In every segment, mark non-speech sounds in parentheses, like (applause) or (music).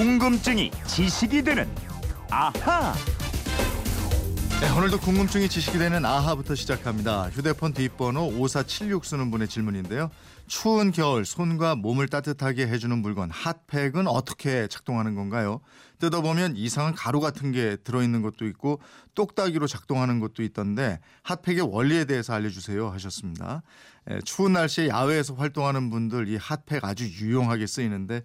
궁금증이 지식이 되는 아하. 네, 오늘도 궁금증이 지식이 되는 아하부터 시작합니다. 휴대폰 뒷번호 5476 쓰는 분의 질문인데요. 추운 겨울 손과 몸을 따뜻하게 해주는 물건 핫팩은 어떻게 작동하는 건가요? 뜯어보면 이상한 가루 같은 게 들어있는 것도 있고 똑딱이로 작동하는 것도 있던데 핫팩의 원리에 대해서 알려주세요 하셨습니다. 에, 추운 날씨에 야외에서 활동하는 분들 이 핫팩 아주 유용하게 쓰이는데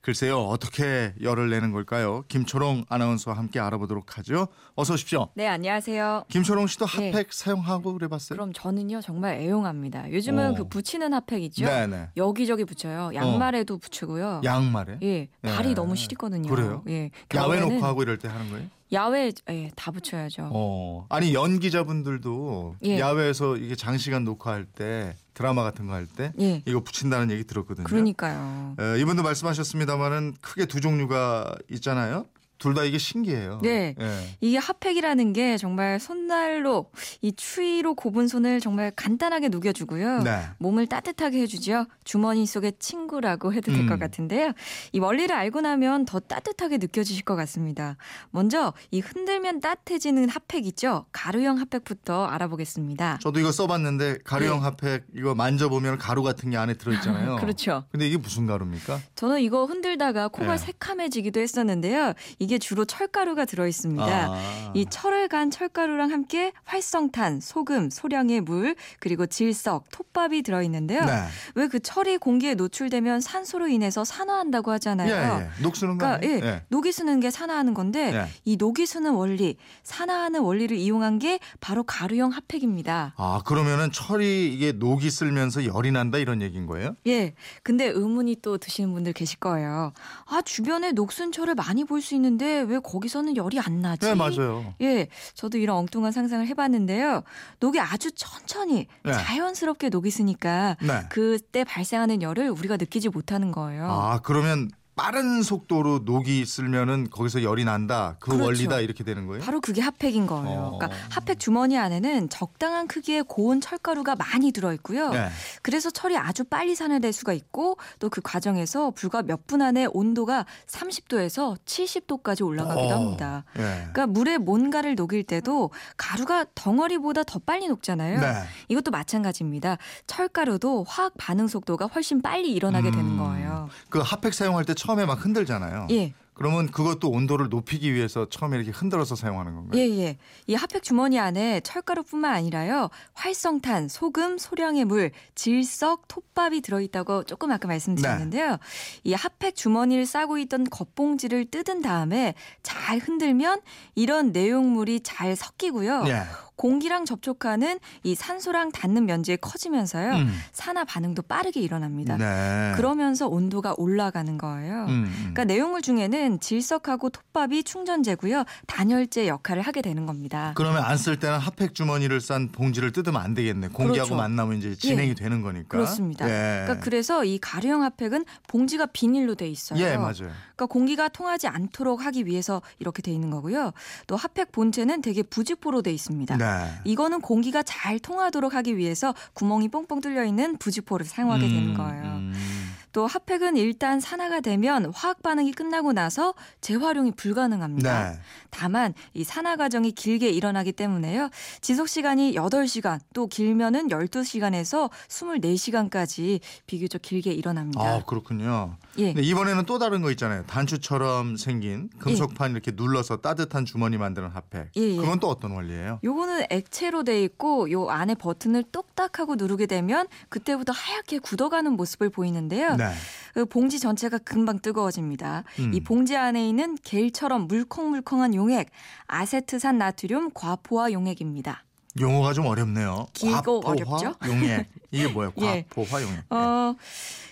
글쎄요 어떻게 열을 내는 걸까요? 김초롱 아나운서와 함께 알아보도록 하죠. 어서 오십시오. 네, 안녕하세요. 김초롱 씨도 네. 핫팩 사용하고 그래봤어요? 그럼 저는요 정말 애용합니다. 요즘은 어. 그 붙이는 핫팩 있죠? 네네. 여기저기 붙여요. 양말에도 붙이고요. 양말에? 예, 발이 네. 너무 시리거든요. 그래요? 예, 야외 겨울에는 놓고 하고 이럴 때 하는 거예요? 야외 예, 다 붙여야죠. 어. 아니 연기자분들도 예. 야외에서 이게 장시간 녹화할 때 드라마 같은 거 할 때 예, 이거 붙인다는 얘기 들었거든요. 그러니까요. 에, 이분도 말씀하셨습니다마는 크게 두 종류가 있잖아요. 둘 다 이게 신기해요. 네. 예. 이게 핫팩이라는 게 정말 손날로 이 추위로 고분 손을 정말 간단하게 녹여주고요. 네. 몸을 따뜻하게 해주죠. 주머니 속의 친구라고 해도 될것 음. 같은데요. 이 원리를 알고 나면 더 따뜻하게 느껴지실 것 같습니다. 먼저 이 흔들면 따뜻해지는 핫팩 있죠. 가루형 핫팩부터 알아보겠습니다. 저도 이거 써봤는데 가루형 네. 핫팩 이거 만져보면 가루 같은 게 안에 들어있잖아요. (laughs) 그렇죠. 근데 이게 무슨 가루입니까? 저는 이거 흔들다가 코가 네. 새카매지기도 했었는데요. 이게 주로 철가루가 들어 있습니다. 아. 이 철을 간 철가루랑 함께 활성탄, 소금, 소량의 물, 그리고 질석, 톱밥이 들어 있는데요. 네. 왜그 철이 공기에 노출되면 산소로 인해서 산화한다고 하잖아요. 예, 예. 녹수는 거 그러니까 아니에요? 예, 녹이 쓰는 게 산화하는 건데 예. 이 녹이 쓰는 원리, 산화하는 원리를 이용한 게 바로 가루형 핫팩입니다. 아 그러면은 철이 이게 녹이 쓸면서 열이 난다 이런 얘기인 거예요? 예. 근데 의문이 또 드시는 분들 계실 거예요. 아, 주변에 녹슨 철을 많이 볼 수 있는 데 왜 거기서는 열이 안 나지? 네 맞아요. 예, 저도 이런 엉뚱한 상상을 해봤는데요. 녹이 아주 천천히 네. 자연스럽게 녹이 쓰니까 네. 그때 발생하는 열을 우리가 느끼지 못하는 거예요. 아 그러면 빠른 속도로 녹이 쓸면은 거기서 열이 난다. 그 그렇죠. 원리다 이렇게 되는 거예요? 바로 그게 핫팩인 거예요. 어. 그러니까 핫팩 주머니 안에는 적당한 크기의 고온 철가루가 많이 들어 있고요. 네. 그래서 철이 아주 빨리 산화될 수가 있고 또 그 과정에서 불과 몇 분 안에 온도가 30도에서 70도까지 올라가기도 어. 합니다. 예. 그러니까 물에 뭔가를 녹일 때도 가루가 덩어리보다 더 빨리 녹잖아요. 네. 이것도 마찬가지입니다. 철가루도 화학 반응 속도가 훨씬 빨리 일어나게 되는 음. 거예요. 그 핫팩 사용할 때 처음에 막 흔들잖아요. 예. 그러면 그것도 온도를 높이기 위해서 처음에 이렇게 흔들어서 사용하는 건가요? 예, 예. 이 핫팩 주머니 안에 철가루뿐만 아니라요. 활성탄, 소금, 소량의 물, 질석, 톱밥이 들어 있다고 조금 아까 말씀드렸는데요. 네. 이 핫팩 주머니를 싸고 있던 겉봉지를 뜯은 다음에 잘 흔들면 이런 내용물이 잘 섞이고요. 예. 공기랑 접촉하는 이 산소랑 닿는 면적이 커지면서요. 음. 산화 반응도 빠르게 일어납니다. 네. 그러면서 온도가 올라가는 거예요. 음, 음. 그러니까 내용물 중에는 질석하고 톱밥이 충전재고요. 단열재 역할을 하게 되는 겁니다. 그러면 안 쓸 때는 핫팩 주머니를 싼 봉지를 뜯으면 안 되겠네. 공기하고 그렇죠. 만나면 이제 진행이 예. 되는 거니까. 그렇습니다. 예. 그러니까 그래서 이 가루형 핫팩은 봉지가 비닐로 돼 있어요. 예, 맞아요. 그러니까 공기가 통하지 않도록 하기 위해서 이렇게 돼 있는 거고요. 또 핫팩 본체는 되게 부직포로 돼 있습니다. 네. 이거는 공기가 잘 통하도록 하기 위해서 구멍이 뽕뽕 뚫려 있는 부직포를 사용하게 되는 음, 거예요. 음. 또 핫팩은 일단 산화가 되면 화학 반응이 끝나고 나서 재활용이 불가능합니다. 네. 다만 이 산화 과정이 길게 일어나기 때문에요. 지속 시간이 8시간, 또 길면은 12시간에서 24시간까지 비교적 길게 일어납니다. 아, 그렇군요. 예. 근데 이번에는 또 다른 거 있잖아요. 단추처럼 생긴 금속판 이렇게 눌러서 따뜻한 주머니 만드는 핫팩. 예, 예. 그건 또 어떤 원리예요? 요거는 액체로 돼 있고 요 안에 버튼을 똑딱 하고 누르게 되면 그때부터 하얗게 굳어가는 모습을 보이는데요. 네. 그 봉지 전체가 금방 뜨거워집니다. 음. 이 봉지 안에 있는 겔처럼 물컹물컹한 용액, 아세트산 나트륨 과포화 용액입니다. 용어가 좀 어렵네요. 길고 과포화 어렵죠? 용액. 이게 뭐예요? (laughs) 예. 과포화 용액. 어,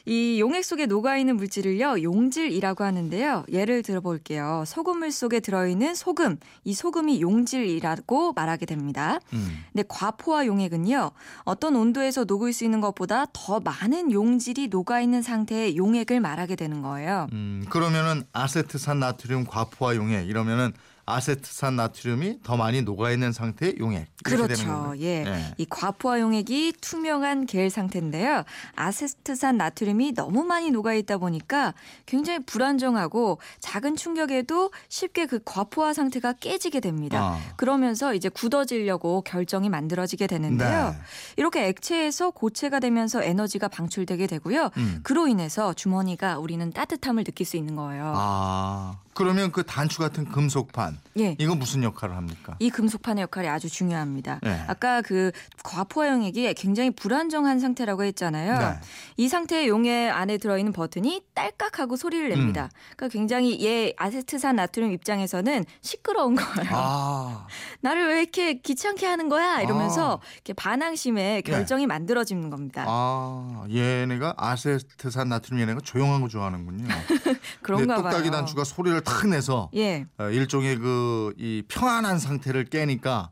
이 용액 속에 녹아 있는 물질을요, 용질이라고 하는데요. 예를 들어볼게요. 소금물 속에 들어있는 소금, 이 소금이 용질이라고 말하게 됩니다. 음. 근데 과포화 용액은요, 어떤 온도에서 녹을 수 있는 것보다 더 많은 용질이 녹아 있는 상태의 용액을 말하게 되는 거예요. 음, 그러면은 아세트산 나트륨 과포화 용액 이러면은 아세트산 나트륨이 더 많이 녹아 있는 상태의 용액 그렇죠. 예. 네. 이 과포화 용액이 투명한 겔 상태인데요. 아세트산 나트륨이 너무 많이 녹아 있다 보니까 굉장히 불안정하고 작은 충격에도 쉽게 그 과포화 상태가 깨지게 됩니다. 아. 그러면서 이제 굳어지려고 결정이 만들어지게 되는데요. 네. 이렇게 액체에서 고체가 되면서 에너지가 방출되게 되고요. 음. 그로 인해서 주머니가 우리는 따뜻함을 느낄 수 있는 거예요. 아 그러면 그 단추 같은 금속판 예. 이건 무슨 역할을 합니까? 이 금속판의 역할이 아주 중요합니다. 네. 아까 그 과포화 용액이 굉장히 불안정한 상태라고 했잖아요. 네. 이 상태의 용액 안에 들어있는 버튼이 딸깍하고 소리를 음. 냅니다. 그러니까 굉장히 얘 아세트산 나트륨 입장에서는 시끄러운 거예요. 아 (laughs) 나를 왜 이렇게 귀찮게 하는 거야? 이러면서 이렇게 반항심에 결정이 만들어지는 겁니다. 네. 아, 얘네가 아세트산 나트륨 얘네가 조용한 거 좋아하는군요. (laughs) 그런가 봐요. 단추가 소리를 탁 내서 예, 어, 일종의 그 이 평안한 상태를 깨니까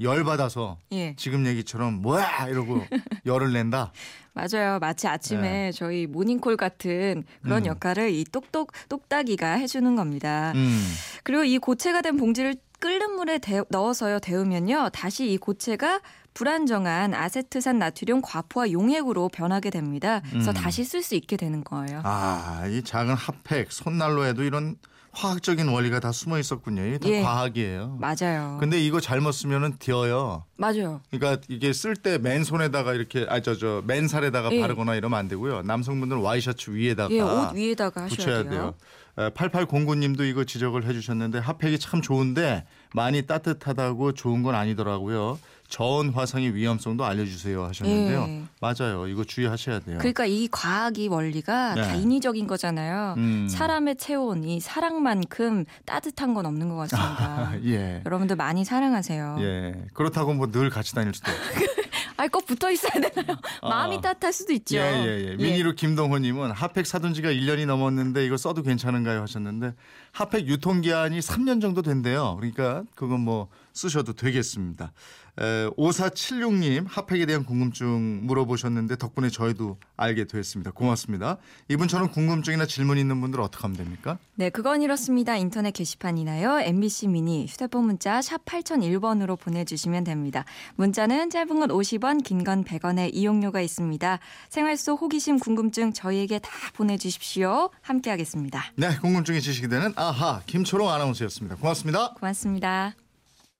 열 받아서 예. 지금 얘기처럼 뭐야 이러고 (laughs) 열을 낸다. 맞아요. 마치 아침에 저희 모닝콜 같은 그런 네. 음. 역할을 이 똑똑 똑딱이가 해주는 겁니다. 음. 그리고 이 고체가 된 봉지를 끓는 물에 데- 넣어서요 데우면요 다시 이 고체가 불안정한 아세트산 나트륨 과포화 용액으로 변하게 됩니다. 그래서 음. 다시 쓸 수 있게 되는 거예요. 아, 이 작은 핫팩 손난로에도 이런 화학적인 원리가 다 숨어 있었군요. 다 예. 과학이에요. 맞아요. 근데 이거 잘못 쓰면은 디어요. 맞아요. 그러니까 이게 쓸 때 맨손에다가 이렇게 아 저 저 맨살에다가 예. 바르거나 이러면 안 되고요. 남성분들은 와이셔츠 위에다가 예, 옷 위에다가 붙여야 돼요. 돼요. 8809님도 이거 지적을 해주셨는데 핫팩이 참 좋은데 많이 따뜻하다고 좋은 건 아니더라고요. 저온 화상의 위험성도 알려주세요 하셨는데요. 예. 맞아요. 이거 주의하셔야 돼요. 그러니까 이 과학이 원리가 네. 다 인위적인 거잖아요. 음. 사람의 체온, 이 사랑만큼 따뜻한 건 없는 것 같습니다. (laughs) 예. 여러분들 많이 사랑하세요. 예. 그렇다고 뭐 늘 같이 다닐 수도 없고. (laughs) 아이 꼭 붙어 있어야 되나요? 마음이 따뜻할 수도 있죠. 예, 예, 예. 미니로 김동호님은 핫팩 사둔 지가 1년이 넘었는데 이거 써도 괜찮은가요 하셨는데 핫팩 유통기한이 3년 정도 된대요. 그러니까 그건 뭐 쓰셔도 되겠습니다. 에, 5476님 핫팩에 대한 궁금증 물어보셨는데 덕분에 저희도 알게 됐습니다. 고맙습니다. 이분처럼 궁금증이나 질문 있는 분들 어떻게 하면 됩니까? 네, 그건 이렇습니다. 인터넷 게시판이나요. MBC 미니 휴대폰 문자 샵 8001번으로 보내주시면 됩니다. 문자는 짧은 건 50원, 긴 건 100원의 이용료가 있습니다. 생활 속 호기심, 궁금증 저희에게 다 보내주십시오. 함께하겠습니다. 네, 궁금증이 지식이 되는 아하 김초롱 아나운서였습니다. 고맙습니다. 고맙습니다.